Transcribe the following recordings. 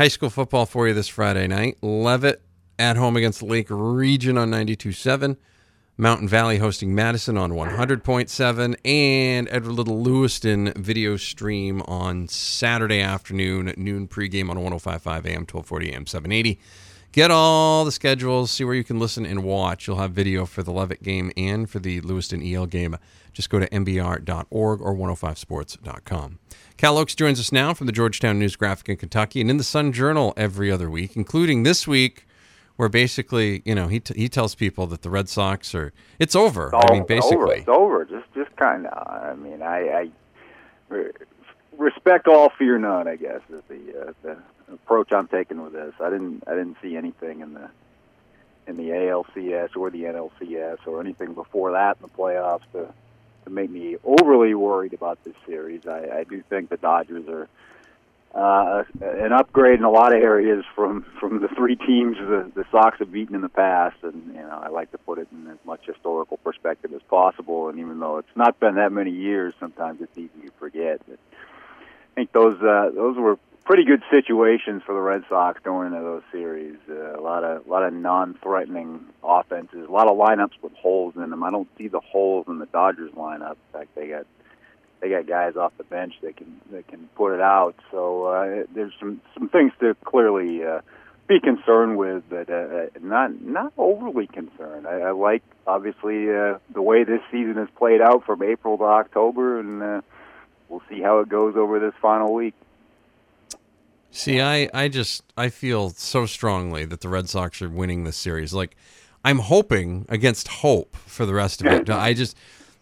High school football for you this Friday night. Leavitt at home against Lake Region on 92.7. Mountain Valley hosting Madison on 100.7 and Edward Little Lewiston video stream on Saturday afternoon, noon pregame on 105.5 AM, 1240 AM, 780. Get all the schedules, see where you can listen and watch. You'll have video for the Leavitt game and for the Lewiston EL game. Just go to mbr.org or 105sports.com. Cal Oakes joins us now from the Georgetown News Graphic in Kentucky and in the Sun Journal every other week, including this week where basically, you know, he t- he tells people that the Red Sox are it's over. It's I mean, basically, over. It's over. Just just kind of. I mean, I, I respect all, fear none. I guess is the uh, the approach I'm taking with this. I didn't I didn't see anything in the in the ALCS or the NLCS or anything before that in the playoffs to to make me overly worried about this series. I, I do think the Dodgers are uh, an upgrade in a lot of areas from from the three teams the, the Sox have beaten in the past, and you know I like to put it in as much historical perspective as possible. And even though it's not been that many years, sometimes it's easy to forget. But I think those uh, those were pretty good situations for the Red Sox going into those series. Uh, a lot of a lot of non-threatening offenses, a lot of lineups with holes in them. I don't see the holes in the Dodgers lineup. In fact, they got they got guys off the bench that can that can put it out. So uh, there's some some things to clearly uh, be concerned with, but uh, not not overly concerned. I, I like obviously uh, the way this season has played out from April to October, and uh, we'll see how it goes over this final week. See, I, I just I feel so strongly that the Red Sox are winning this series. Like I'm hoping against hope for the rest of it. I just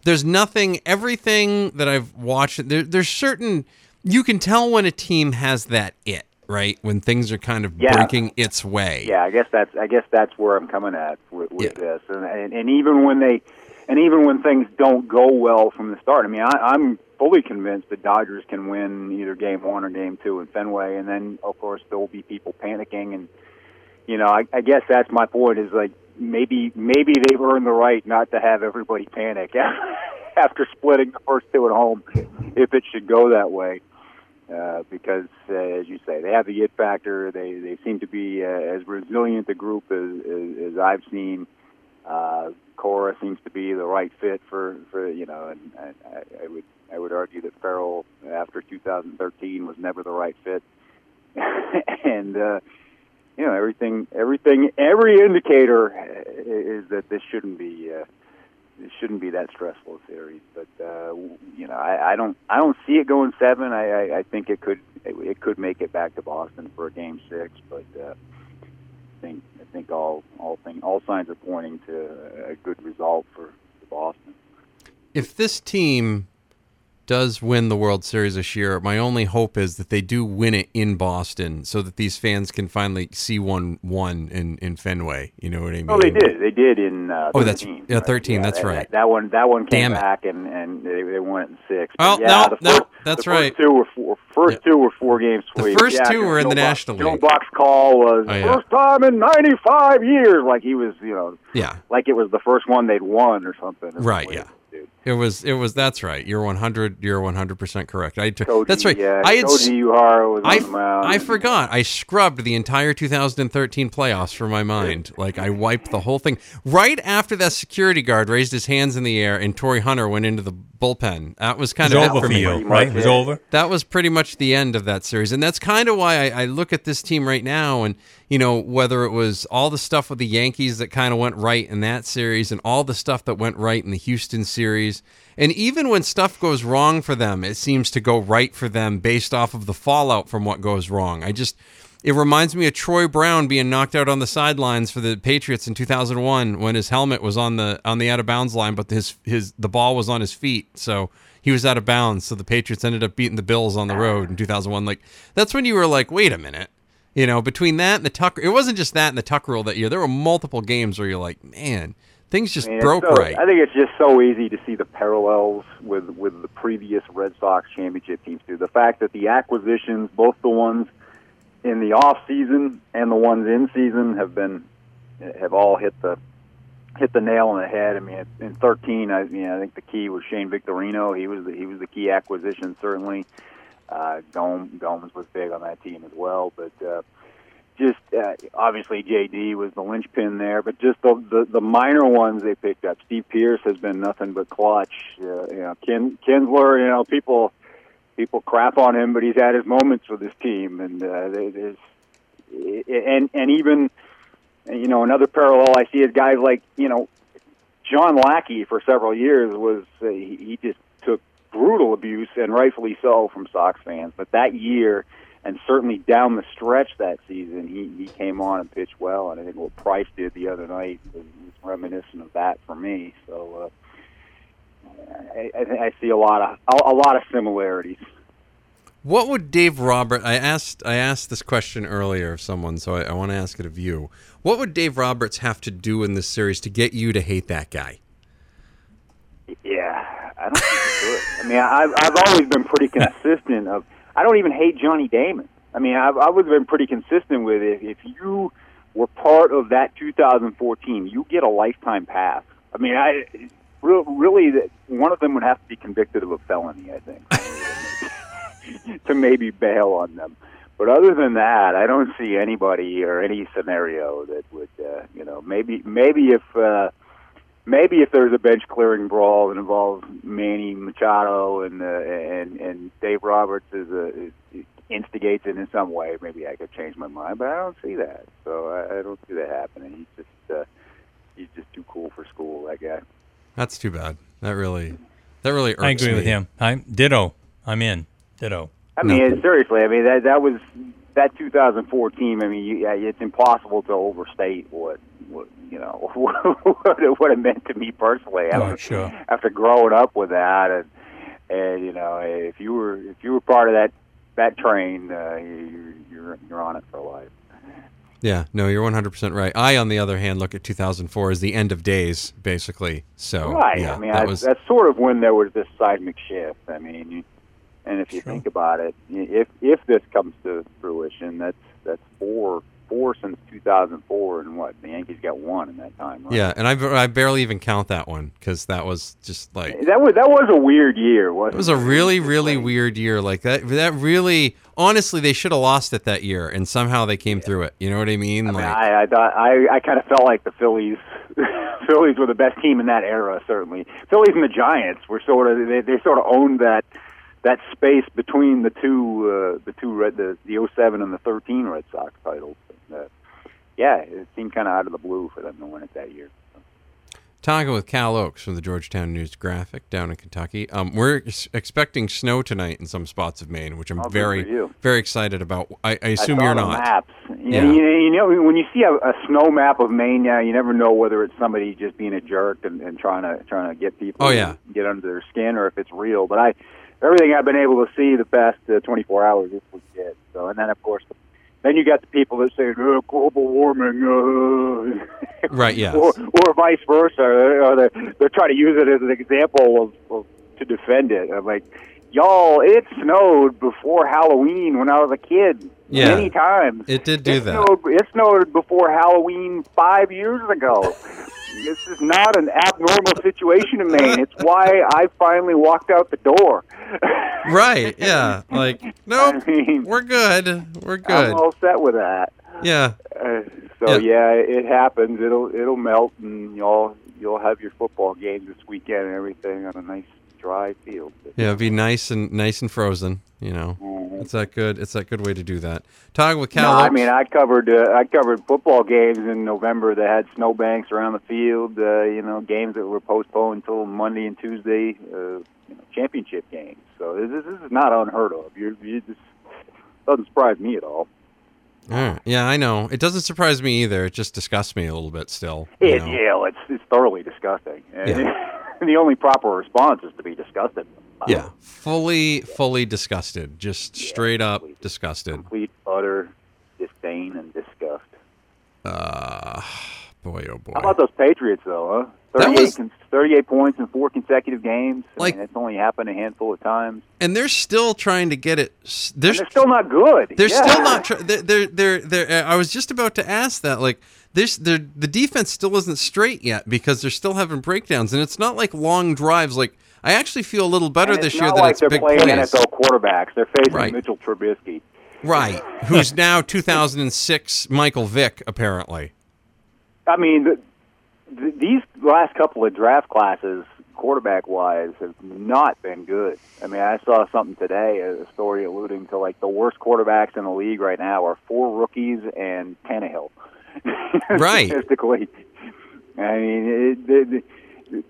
there's nothing everything that I've watched there, there's certain you can tell when a team has that it, right? When things are kind of Yeah. breaking its way. Yeah, I guess that's I guess that's where I'm coming at with, with Yeah. this, and, and and even when they, and even when things don't go well from the start. I mean, I, I'm fully convinced the Dodgers can win either game one or game two in Fenway, and then of course there will be people panicking, and you know, I, I guess that's my point is like maybe maybe they've earned the right not to have everybody panic after splitting the first two at home, if it should go that way uh, because, uh, as you say, they have the it factor. They they seem to be uh, as resilient a group as, as, as I've seen. Uh, Cora seems to be the right fit for, for you know, and, and I, I would I would argue that Farrell after 2013 was never the right fit, and uh, you know everything everything every indicator is that this shouldn't be. Uh, it shouldn't be that stressful a series. But uh, you know, I, I don't I don't see it going seven. I, I, I think it could it, it could make it back to Boston for a game six. But uh, think I think all all thing all signs are pointing to a good result for, Boston. If this team does win the World Series this year, my only hope is that they do win it in Boston so that these fans can finally see one one in, in Fenway. You know what I mean? Oh, they did. They did in uh, Oh, that's- 13, yeah, right? 13, that's that, right. That, one, that one came Damn it. back and and they, they won it in six. Well, But yeah, no, the no, that's right. First two were four. First two were four game The first Yeah, two were in Joe the Buck- National Joe League. Buck's call was Oh, yeah. first time in ninety five years. Like he was, you know, Yeah. like it was the first one they'd won or something. Right, yeah. Dude. It was. It was. That's right. You're 100. You're 100 percent correct. I. T- Koji, that's right. Yeah, I had. Koji Uehara was I, on the. I forgot. I scrubbed the entire 2013 playoffs from my mind. Like I wiped the whole thing right after that security guard raised his hands in the air and Torii Hunter went into the bullpen. That was kind It's of over for for me. you, Pretty right? much It's it. over. That was pretty much the end of that series, and that's kind of why I, I look at this team right now, and you know whether it was all the stuff with the Yankees that kind of went right in that series, and all the stuff that went right in the Houston series, and even when stuff goes wrong for them, it seems to go right for them based off of the fallout from what goes wrong. I just it reminds me of Troy Brown being knocked out on the sidelines for the Patriots in 2001 when his helmet was on the on the out of bounds line, but his his the ball was on his feet, so he was out of bounds. So the Patriots ended up beating the Bills on the road in 2001. Like that's when you were like, wait a minute, you know, between that and the Tucker, it wasn't just that and the Tucker rule that year. There were multiple games where you're like, man, things just broke so- right. I think it's just so easy to see the parallels with with the previous Red Sox championship teams too. The fact that the acquisitions, both the ones in the off season and the ones in season, have been have all hit the hit the nail on the head. I mean, in 13, I mean, I think the key was Shane Victorino. He was the, he was the key acquisition certainly. Uh, Gomes, Gomes was big on that team as well, but uh, just uh, obviously JD was the linchpin there, but just the, the the minor ones they picked up. Steve Pearce has been nothing but clutch. Uh, you know, Ken, Kinsler. You know, people people crap on him, but he's had his moments with his team, and uh, there's and and even you know another parallel I see is guys like you know John Lackey for several years was uh, he, he just took brutal abuse and rightfully so from Sox fans, but that year and certainly down the stretch that season, he, he came on and pitched well. And I think what Price did the other night was, was reminiscent of that for me. So uh, I, I, I see a lot of a, a lot of similarities. What would Dave Robert? I asked I asked this question earlier of someone, so I, I want to ask it of you. What would Dave Roberts have to do in this series to get you to hate that guy? Yeah, I don't think he could. I mean, I've I've always been pretty consistent of I don't even hate Johnny Damon. I mean, I've, I've been pretty consistent with it. If you were part of that 2014, you get a lifetime pass. I mean, I really one of them would have to be convicted of a felony, I think, to maybe bail on them. But other than that, I don't see anybody or any scenario that would, uh, you know, maybe maybe if uh, maybe if there's a bench clearing brawl that involves Manny Machado and uh, and and Dave Roberts is a is, instigates it in some way, maybe I could change my mind. But I don't see that, so I, I don't see that happening. He's just uh, he's just too cool for school. That guy. That's too bad. That really that really irks I agree me. with him. I'm ditto. I'm in. Ditto. I mean, seriously. I mean that that was that 2004 team. I mean, you, it's impossible to overstate what what you know what it, what it meant to me personally after, oh, sure. after growing up with that and and you know if you were if you were part of that that train uh, you, you're you're on it for life. Yeah, no, you're 100% right. I, on the other hand, look at 2004 as the end of days, basically. So, right. Yeah, I mean, that I, was... that's sort of when there was this seismic shift. I mean, you, and if you Sure. think about it, if if this comes to fruition, that's that's four four since 2004, and what the Yankees got one in that time. Right? Yeah, and I, I barely even count that one because that was just like that was that was a weird year. Wasn't it was a really really like- weird year. Like that that really honestly they should have lost it that year, and somehow they came through it. You know what I mean? I mean, I I, thought, I, I kind of felt like the Phillies. Phillies were the best team in that era. Certainly, Phillies and the Giants were sort of they, they sort of owned that that space between the two uh, the two red the the 07 and the 13 Red Sox titles. Uh, yeah, it seemed kind of out of the blue for them to win it that year. talking with Cal Oakes from the Georgetown News Graphic down in Kentucky. Um, we're expecting snow tonight in some spots of Maine, which I'm Oh, very very excited about. I, I assume I you're the not. Maps. You, Yeah. know, you, know, when you see a, a snow map of Maine now, you never know whether it's somebody just being a jerk and, and trying to trying to get people Oh, yeah. to get under their skin, or if it's real. But I, everything I've been able to see the past uh, 24 hours, this was it. So, and then of course, then you got the people that say oh, global warming, uh, Right, yes. or, or vice versa. Or they're, they're trying to use it as an example of, of to defend it. I'm like, y'all, it snowed before Halloween when I was a kid. Yeah. many times. It did do it that. Snowed, it snowed before Halloween five years ago. this is not an abnormal situation in Maine. It's why I finally walked out the door. Right? Yeah. Like nope. I mean, We're good. We're good. I'm all set with that. Yeah. Uh, so Yeah. yeah. it happens. It'll it'll melt, and y'all you'll have your football games this weekend and everything on a nice dry field. Yeah. It'd be nice and nice and frozen. You know. Mhm. It's that good. It's that good way to do that. Talking with Cal. No, I mean I covered uh, I covered football games in November that had snowbanks around the field. Uh, you know, games that were postponed until Monday and Tuesday. Uh, you know, championship games. So this, this is not unheard of. You're, you just doesn't surprise me at all. Yeah, I know. It doesn't surprise me either. It just disgusts me a little bit still. you It, know. yeah, it's it's thoroughly disgusting. And Yeah. the only proper response is to be disgusted. Yeah, fully, fully disgusted. Just straight up complete- disgusted. complete utter disdain and disgust. Uh, boy, oh boy. How about those Patriots, though? Huh? That 38, was- 38 points in four consecutive games. I Like- mean, it's only happened a handful of times. and they're still trying to get it. They're, they're still not good. they're Yeah. still not. They're, they're, they're, they're, I was just about to ask that. Like, this, they're, the defense still isn't straight yet because they're still having breakdowns, and it's not like long drives. Like, I actually feel a little better this year that like it's they're big playing plays. NFL quarterbacks. They're facing Right. Mitchell Trubisky. Right. Who's now 2006 Michael Vick, apparently. I mean, the, th these last couple of draft classes, quarterback wise, have not been good. I mean, I saw something today, a story alluding to like the worst quarterbacks in the league right now are four rookies and Tannehill. Right. Statistically, I mean, it, there,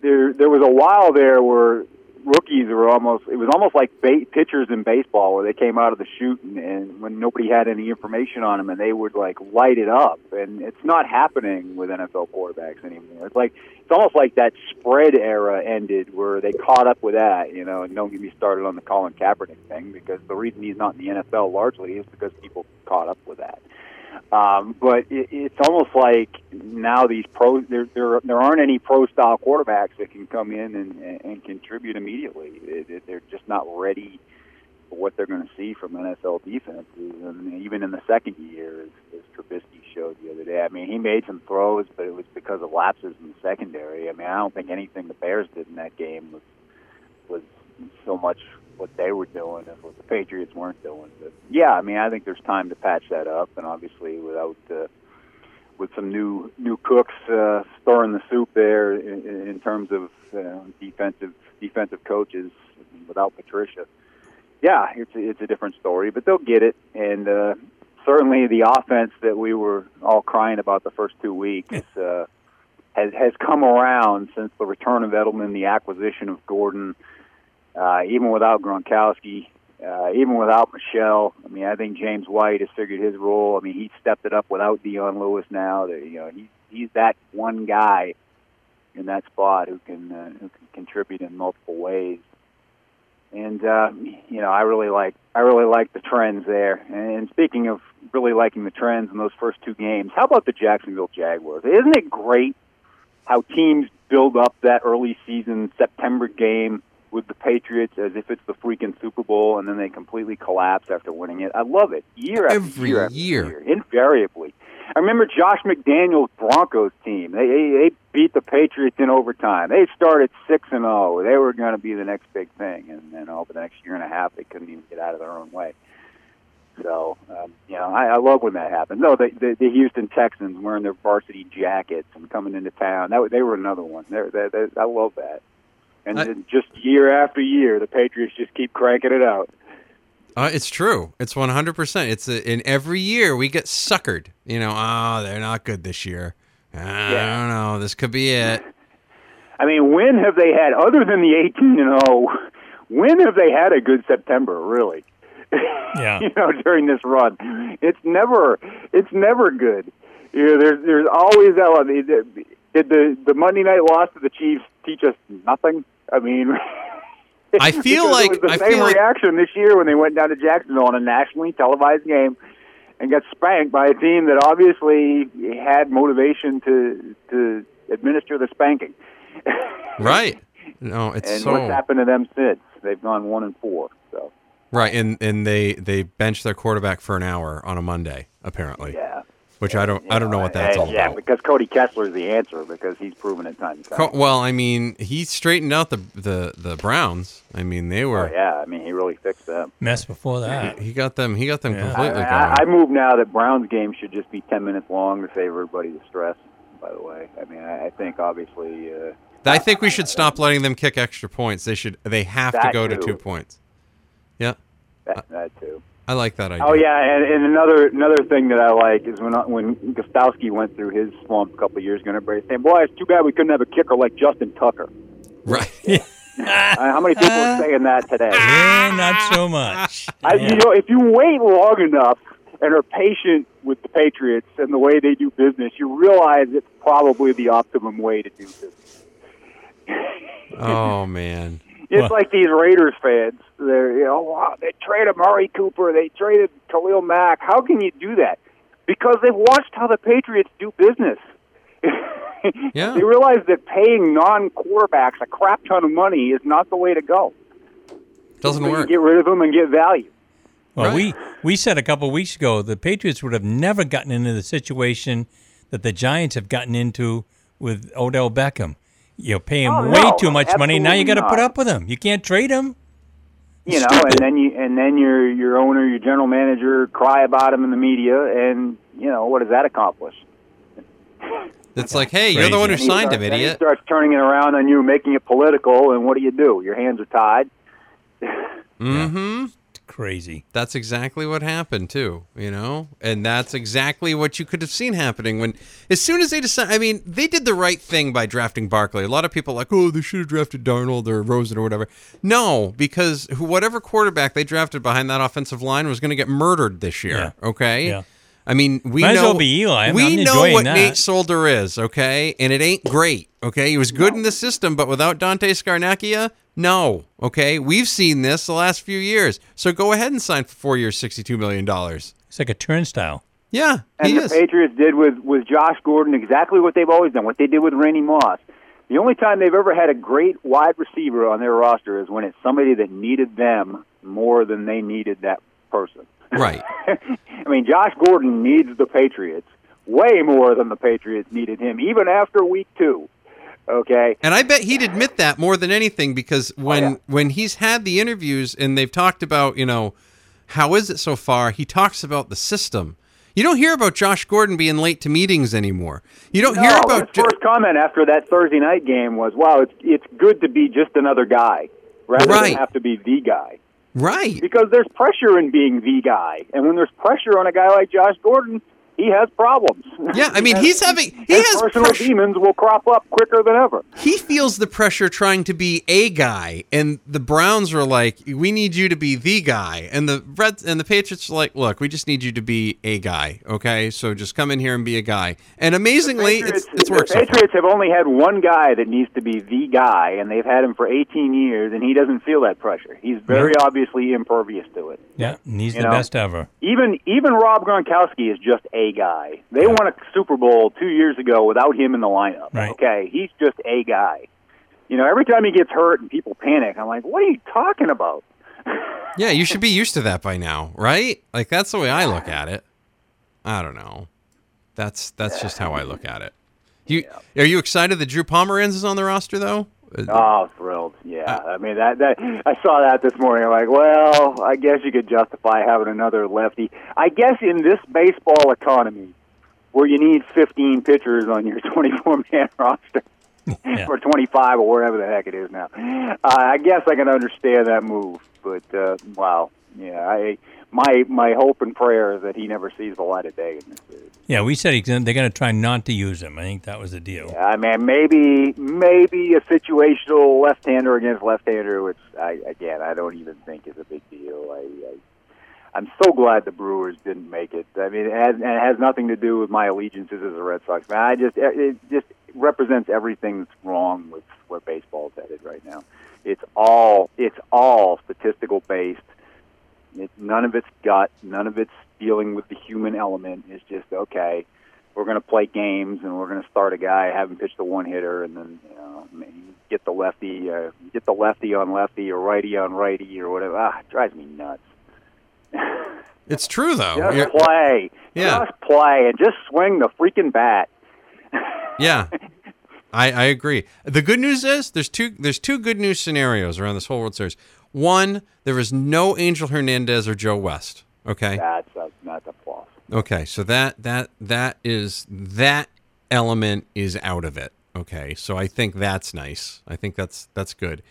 there there was a while there where rookies were almost it was almost like ba- pitchers in baseball where they came out of the chute and, and when nobody had any information on them and they would like light it up and it's not happening with NFL quarterbacks anymore. It's like it's almost like that spread era ended where they caught up with that, you know, and don't get me started on the Colin Kaepernick thing because the reason he's not in the NFL largely is because people caught up with that. Um, but it, it's almost like now these pros there there there aren't any pro style quarterbacks that can come in and, and, and contribute immediately. It, they're just not ready for what they're going to see from NFL defenses. And even in the second year, as, as Trubisky showed the other day, I mean, he made some throws, but it was because of lapses in the secondary. I mean, I don't think anything the Bears did in that game was was so much what they were doing as what the Patriots weren't doing. But yeah, I mean, I think there's time to patch that up, and obviously without uh, with some new new cooks uh, stirring the soup there in, in terms of uh, defensive defensive coaches without Patricia. Yeah, it's a, it's a different story, but they'll get it, and uh, certainly the offense that we were all crying about the first two weeks. Uh, has has come around since the return of Edelman, the acquisition of Gordon, uh, even without Gronkowski, uh, even without Michel. I mean, I think James White has figured his role. I mean, he stepped it up without Dion Lewis now. That you know, he he's that one guy in that spot who can uh, who can contribute in multiple ways. And uh, you know, I really like I really like the trends there. And speaking of really liking the trends in those first two games, how about the Jacksonville Jaguars? Isn't it great how teams build up that early season September game with the Patriots as if it's the freaking Super Bowl, and then they completely collapse after winning it. I love it year after Every year, after year. year, invariably. I remember Josh McDaniels' Broncos team. They, they they beat the Patriots in overtime. They started six and zero. They were going to be the next big thing, and then over the next year and a half, they couldn't even get out of their own way. So, um, you know, I, I love when that happens. No, the, the the Houston Texans wearing their varsity jackets and coming into town. That they were another one. They're, they they I love that. And I- then just year after year, the Patriots just keep cranking it out. Uh, it's true. It's 100%. It's a, in every year we get suckered. You know, oh, they're not good this year. I Yeah. don't know. This could be it. I mean, when have they had, other than the 18 and 0, when have they had a good September, really? Yeah. you know, during this run. It's never, it's never good. You know, there's, there's always that. One. Did the, the Monday night loss to the Chiefs teach us nothing? I mean, I feel like- it was the I same feel like- reaction this year when they went down to Jacksonville on a nationally televised game and got spanked by a team that obviously had motivation to to administer the spanking. Right. No, it's and so what's happened to them since? They've gone one and four. So right, and and they they bench their quarterback for an hour on a Monday apparently, yeah, which I don't I don't know what that's all yeah, about. because Cody Kessler is the answer because he's proven it time to time. Co- well, I mean, he straightened out the the the Browns. I mean, they oh, were yeah, I mean he really fixed them. Mess before that. he got them he got them Yeah. completely I, I, I move now that Browns game should just be ten minutes long to save everybody the stress. By the way, I mean I, I think obviously. Uh, I think we should stop letting them kick extra points. They should they have to That go to two points. Yeah, that, that too. I like that idea. Oh yeah, and, and another another thing that I like is when when Gostkowski went through his slump a couple of years ago, and everybody saying, "Boy, it's too bad we couldn't have a kicker like Justin Tucker." Right. Uh, how many people are saying that today? Yeah, not so much. I, Yeah. you know, if you wait long enough and are patient with the Patriots and the way they do business, you realize it's probably the optimum way to do business. Oh man. It's Well- like these Raiders fans. They're you know, wow, they traded Amari Cooper, they traded Khalil Mack. How can you do that? Because they've watched how the Patriots do business. Yeah. They realize that paying non-quarterbacks a crap ton of money is not the way to go. Doesn't So you work. Get rid of them and get value. Well, Right. we we said a couple of weeks ago the Patriots would have never gotten into the situation that the Giants have gotten into with Odell Beckham. You pay him Oh, way no, too much money. Now you got to put up with him. You can't trade him. you know, Stupid. and then you and then your your owner, your general manager, cry about him in the media, and you know what does that accomplish? It's like, hey, you're the one who Then signed starts- him, then He idiot. starts turning it around on you, making it political, and what do you do? Your hands are tied. Mm-hmm. Crazy. That's exactly what happened too, you know, and that's exactly what you could have seen happening when, as soon as they decided. I mean, they did the right thing by drafting Barkley. A lot of people are like, oh, they should have drafted Darnold or Rosen or whatever. No, because whatever quarterback they drafted behind that offensive line was going to get murdered this year. Yeah. Okay. Yeah. I mean, we Might as know well be Eli. I'm- we I'm know what that. Nate Solder is, okay, and it ain't great. Okay, he was good in the system, but without Dante Scarnecchia, no. Okay, we've seen this the last few years. So go ahead and sign for four years, sixty-two million dollars. It's like a turnstile. Yeah, And he the is. Patriots did with with Josh Gordon exactly what they've always done. What they did with Randy Moss. The only time they've ever had a great wide receiver on their roster is when it's somebody that needed them more than they needed that person. Right. I mean, Josh Gordon needs the Patriots way more than the Patriots needed him, even after week two. Okay. And I bet he'd admit that more than anything because oh, when yeah. when he's had the interviews and they've talked about, you know, how is it so far, he talks about the system. You don't hear about Josh Gordon being late to meetings anymore. You don't hear about his first comment after that Thursday night game was, "Wow, it's it's good to be just another guy rather Right. than have to be the guy." right. because there's pressure in being the guy, and when there's pressure on a guy like Josh Gordon, he has problems. Yeah, I mean, He he's having he his has personal pressure. demons will crop up quicker than ever. he feels the pressure trying to be a guy and the browns are like we need you to be the guy and the reds and the patriots are like look we just need you to be a guy okay so just come in here and be a guy and amazingly it's Patriots- it's worked the so. Patriots have only had one guy that needs to be the guy, and they've had him for 18 years, and he doesn't feel that pressure. He's very obviously impervious to it. Yeah, and he's You the know? best ever. Even even Rob Gronkowski is just a guy. They won a Super Bowl two years ago without him in the lineup. Right. Okay, he's just a guy. You know, every time he gets hurt and people panic, I'm like, what are you talking about? yeah you should be used to that by now right like that's the way i look at it i don't know that's that's just how i look at it you are you excited that drew pomeranz is on the roster though Oh, thrilled! Yeah, I mean that that I saw that this morning. I'm like, well, I guess you could justify having another lefty. I guess in this baseball economy, where you need 15 pitchers on your 24 man roster, Yeah. or 25 or wherever the heck it is now, uh, I guess I can understand that move. But uh, wow, yeah, I my my hope and prayer is that he never sees the light of day in this series. Yeah, we said gonna, they're going to try not to use him. I think that was the deal. Yeah, I mean, maybe maybe a situational left-hander against left-hander, which I again I don't even think is a big deal. I, I I'm so glad the Brewers didn't make it. I mean, it has, and it has nothing to do with my allegiances as a Red Sox fan. I just it just represents everything that's wrong with where baseball's headed right now. It's all it's all statistical based. It, none of it's gut. None of it's dealing with the human element. It's just okay. We're going to play games, and we're going to start a guy, have him pitch the one hitter, and then you know get the lefty, uh, get the lefty on lefty or righty on righty or whatever. Ah, it drives me nuts. it's true though Just You're- play. Yeah. Just play and just swing the freaking bat. Yeah. I, I agree. The good news is there's two there's two good news scenarios around this whole World Series. One, there is no Angel Hernandez or Joe West. Okay. That's a, that's a plus. Okay. So that that that is that element is out of it. Okay. So I think that's nice. I think that's that's good.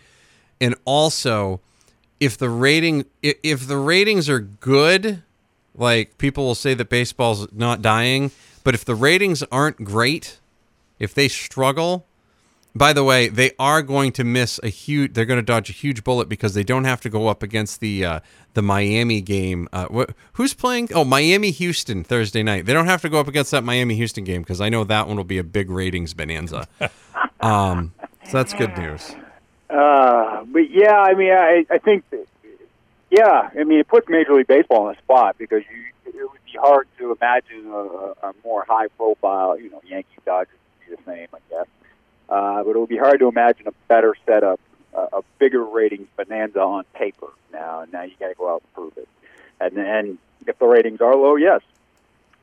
And also, if the rating i- if the ratings are good, like people will say that baseball's not dying, but if the ratings aren't great, if they struggle, by the way, they are going to miss a huge. They're going to dodge a huge bullet because they don't have to go up against the uh, the Miami game. Uh, wh- who's playing? Oh, Miami Houston Thursday night. They don't have to go up against that Miami Houston game because I know that one will be a big ratings bonanza. um, so that's good news. Uh, but yeah, I mean, I, I think, that, yeah, I mean, it puts Major League Baseball in a spot because you, it would be hard to imagine a, a, a more high profile, you know, Yankees, Dodgers would be the same, I guess. Uh, but it would be hard to imagine a better setup, a, a bigger ratings bonanza on paper. Now, now you got to go out and prove it. And and if the ratings are low, yes,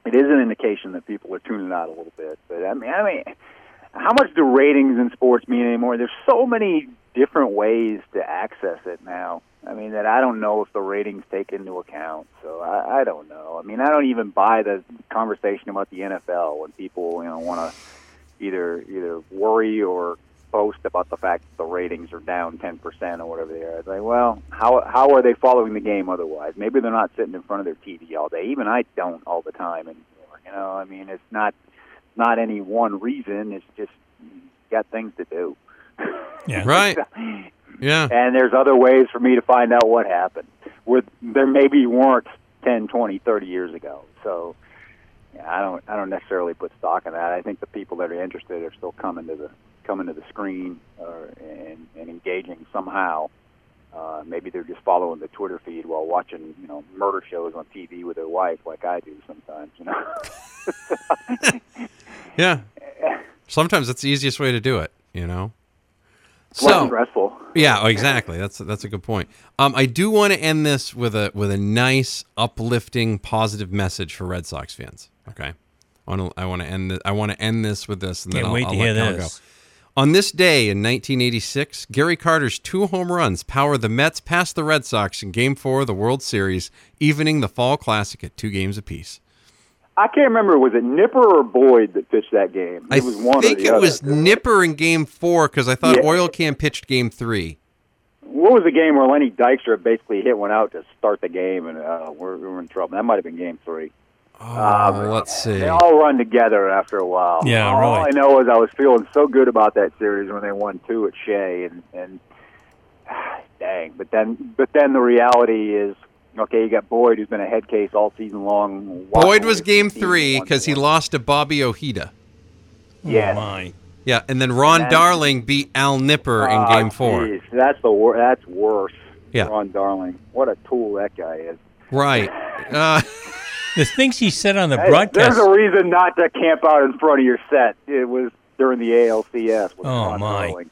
it is an indication that people are tuning out a little bit. But I mean, I mean, how much do ratings in sports mean anymore? There's so many different ways to access it now. I mean, that I don't know if the ratings take into account. So I, I don't know. I mean, I don't even buy the conversation about the NFL when people, you know, want to either either worry or boast about the fact that the ratings are down 10% or whatever they are. It's like, well, how how are they following the game otherwise? Maybe they're not sitting in front of their TV all day. Even I don't all the time anymore. You know, I mean, it's not not any one reason. It's just you got things to do. Yeah. Right. Yeah. and there's other ways for me to find out what happened where there maybe weren't 10 20 30 years ago so yeah, i don't i don't necessarily put stock in that i think the people that are interested are still coming to the coming to the screen or, and, and engaging somehow uh, maybe they're just following the Twitter feed while watching, you know, murder shows on TV with their wife, like I do sometimes. You know. Yeah. Sometimes it's the easiest way to do it, you know? So, stressful. yeah, oh, exactly. That's that's a good point. Um, I do want to end this with a with a nice, uplifting, positive message for Red Sox fans. Okay, I want to I want to end this, I want to end this with this, and then Can't I'll, wait I'll to hear Cal this. On this day in 1986, Gary Carter's two home runs power the Mets past the Red Sox in Game Four of the World Series, evening the Fall Classic at two games apiece. I can't remember. Was it Nipper or Boyd that pitched that game? It I was one think the it other. was Nipper in Game Four because I thought Yeah. Oil Can pitched Game Three. What was the game where Lenny Dykstra basically hit one out to start the game, and uh, we're, we were in trouble? That might have been Game Three. Oh, let's see. They all run together after a while. Yeah, all really. I know is I was feeling so good about that series when they won two at Shea, and and dang, but then but then the reality is, okay, you got Boyd who's been a head case all season long. Boyd was Game Three because he lost to Bobby Ojeda. Yes. Oh, my. Yeah, and then Ron And- Darling beat Al Nipper in Ah, Game Four. geez, that's the wor- that's worse. Yeah. Ron Darling, what a tool that guy is. Right. Uh, The things he said on the Hey, broadcast. There's a reason not to camp out in front of your set. It was during the ALCS. With Oh, Ron my. Darling.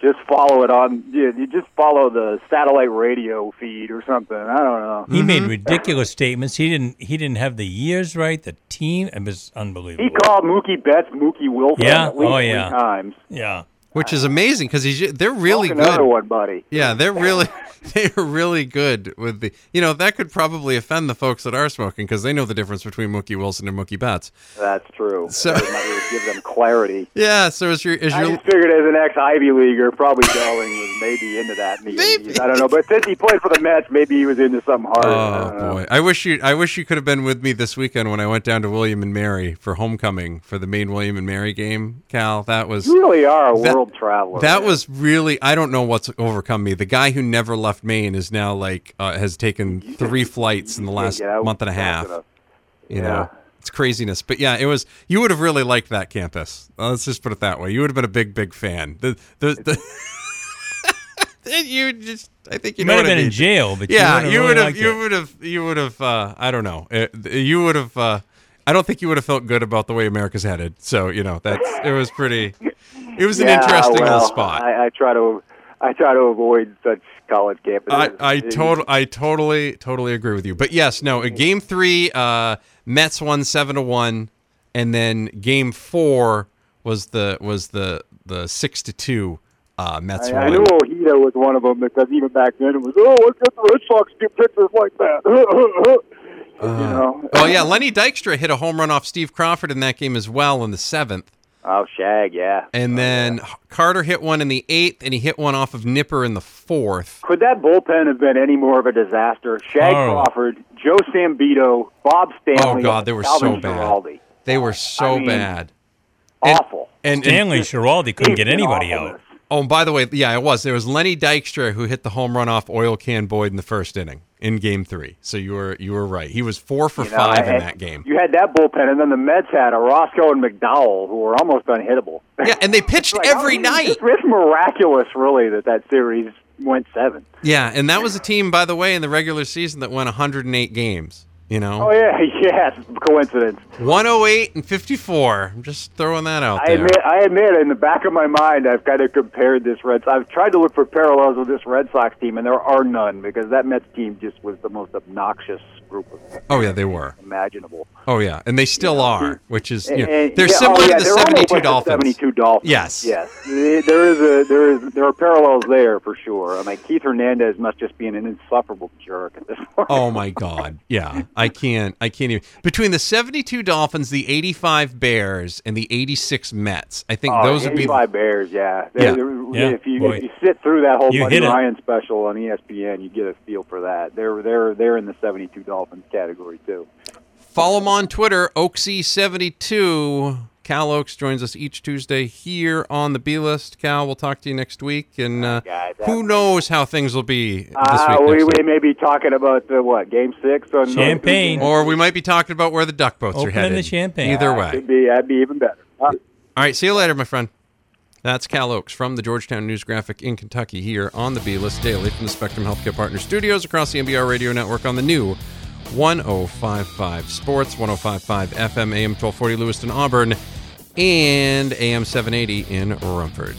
Just follow it on. You, you just follow the satellite radio feed or something. I don't know. he made Mm-hmm. ridiculous statements. He didn't. He didn't have the years right. The team. It was unbelievable. He called Mookie Betts Mookie Wilson Yeah? at least Oh, three yeah. times. yeah. Which is amazing because he's they're really good. Another one, buddy. Yeah, they're really they're really good with the. You know that could probably offend the folks that are smoking because they know the difference between Mookie Wilson and Mookie Betts. That's true. So- That might really give them clarity. Yeah. So as your as I your just figured as an ex Ivy leaguer, probably Darling was maybe into that. In Maybe. 80s. I don't know, but since he played for the Mets, maybe he was into something harder. Oh, I Oh don't boy! I wish you I wish you could have been with me this weekend when I went down to William and Mary for homecoming for the main William and Mary game. Cal, that was You really are a That- world traveler. That man. was really I don't know what's overcome me. The guy who never left Maine is now like uh, has taken three flights in the last get out month and a fast half. enough. You Yeah. know, it's craziness. But yeah, it was. You would have really liked that campus. Uh, Let's just put it that way. You would have been a big, big fan. The the. the you just, I think you You know might have what I been in jail, but Yeah, you you would would have. have. You would have. You would have. Uh, I don't know. You would have. Uh, I don't think you would have felt good about the way America's headed. So you know that's. It was pretty. It was an Yeah, interesting well, little spot. I, I try to, I try to avoid such college campuses. I, I I totally totally agree with you. But yes, no, uh, game three, uh, Mets won seven to one, and then game four was the was the the six to two uh, Mets I, I knew Ojeda was one of them because even back then it was, oh, let's get the Red Sox get pitchers like that. you know. Oh yeah, Lenny Dykstra hit a home run off Steve Crawford in that game as well in the seventh, Oh, Shag, yeah. and oh, then Carter hit one in the eighth, and he hit one off of Nipper in the fourth. Could that bullpen have been any more of a disaster? Shag Oh. Crawford, Joe Sambito, Bob Stanley. Oh God, they were Calvin so bad. Schiraldi. They were so I mean, bad. Awful. And, and Stanley Schiraldi couldn't get anybody out. Oh, and by the way, yeah, it was. There was Lenny Dykstra who hit the home run off Oil Can Boyd in the first inning in Game Three. So you were you were right. He was four for You know, five in that game. You had that bullpen, and then the Mets had Orosco and McDowell who were almost unhittable. Yeah, and they pitched Like, every oh, night. It's, it's miraculous, really, that that series went seven. Yeah, and that was a team, by the way, in the regular season that went 108 games. You know, Oh yeah, yes, coincidence. 108 and 54. I'm just throwing that out I there. admit, I admit, in the back of my mind, I've kind of compared this Red. Sox. I've tried to look for parallels with this Red Sox team, and there are none because that Mets team just was the most obnoxious group of Oh yeah, they were. imaginable. Oh yeah, and they still know, are, which is you know, And- they're yeah, oh, similar oh, yeah, to the '72 like the Dolphins. 72 Dolphins. Yes. Yes. There is a there is there are parallels there for sure. I mean, Keith Hernandez must just be an insufferable jerk at this point. Oh my God! Yeah, I can't. I can't even. Between the '72 Dolphins, the '85 Bears, and the '86 Mets, I think Oh, those would be. 85 Bears, yeah. Yeah. They're- Yeah, If you boy. if you sit through that whole You Buddy. Ryan special on ESPN, you get a feel for that. They're they're they're in the 72 Dolphins category too. Follow them on Twitter, Oaksy72. Cal Oakes joins us each Tuesday here on the B list. Cal, we'll talk to you next week, and uh, guys, who knows how things will be this Uh, week. we, next we week. may be talking about the what game six on Champagne. Or we might be talking about where the duck boats are Opening headed. the champagne. Either Uh, way. Could be that'd be even better. Uh, All right, see you later, my friend. That's Cal Oakes from the Georgetown News Graphic in Kentucky here on the B List Daily from the Spectrum Healthcare Partner Studios across the NBR Radio Network on the new 1055 Sports, 1055 FM, AM 1240 Lewiston, Auburn, and AM 780 in Rumford.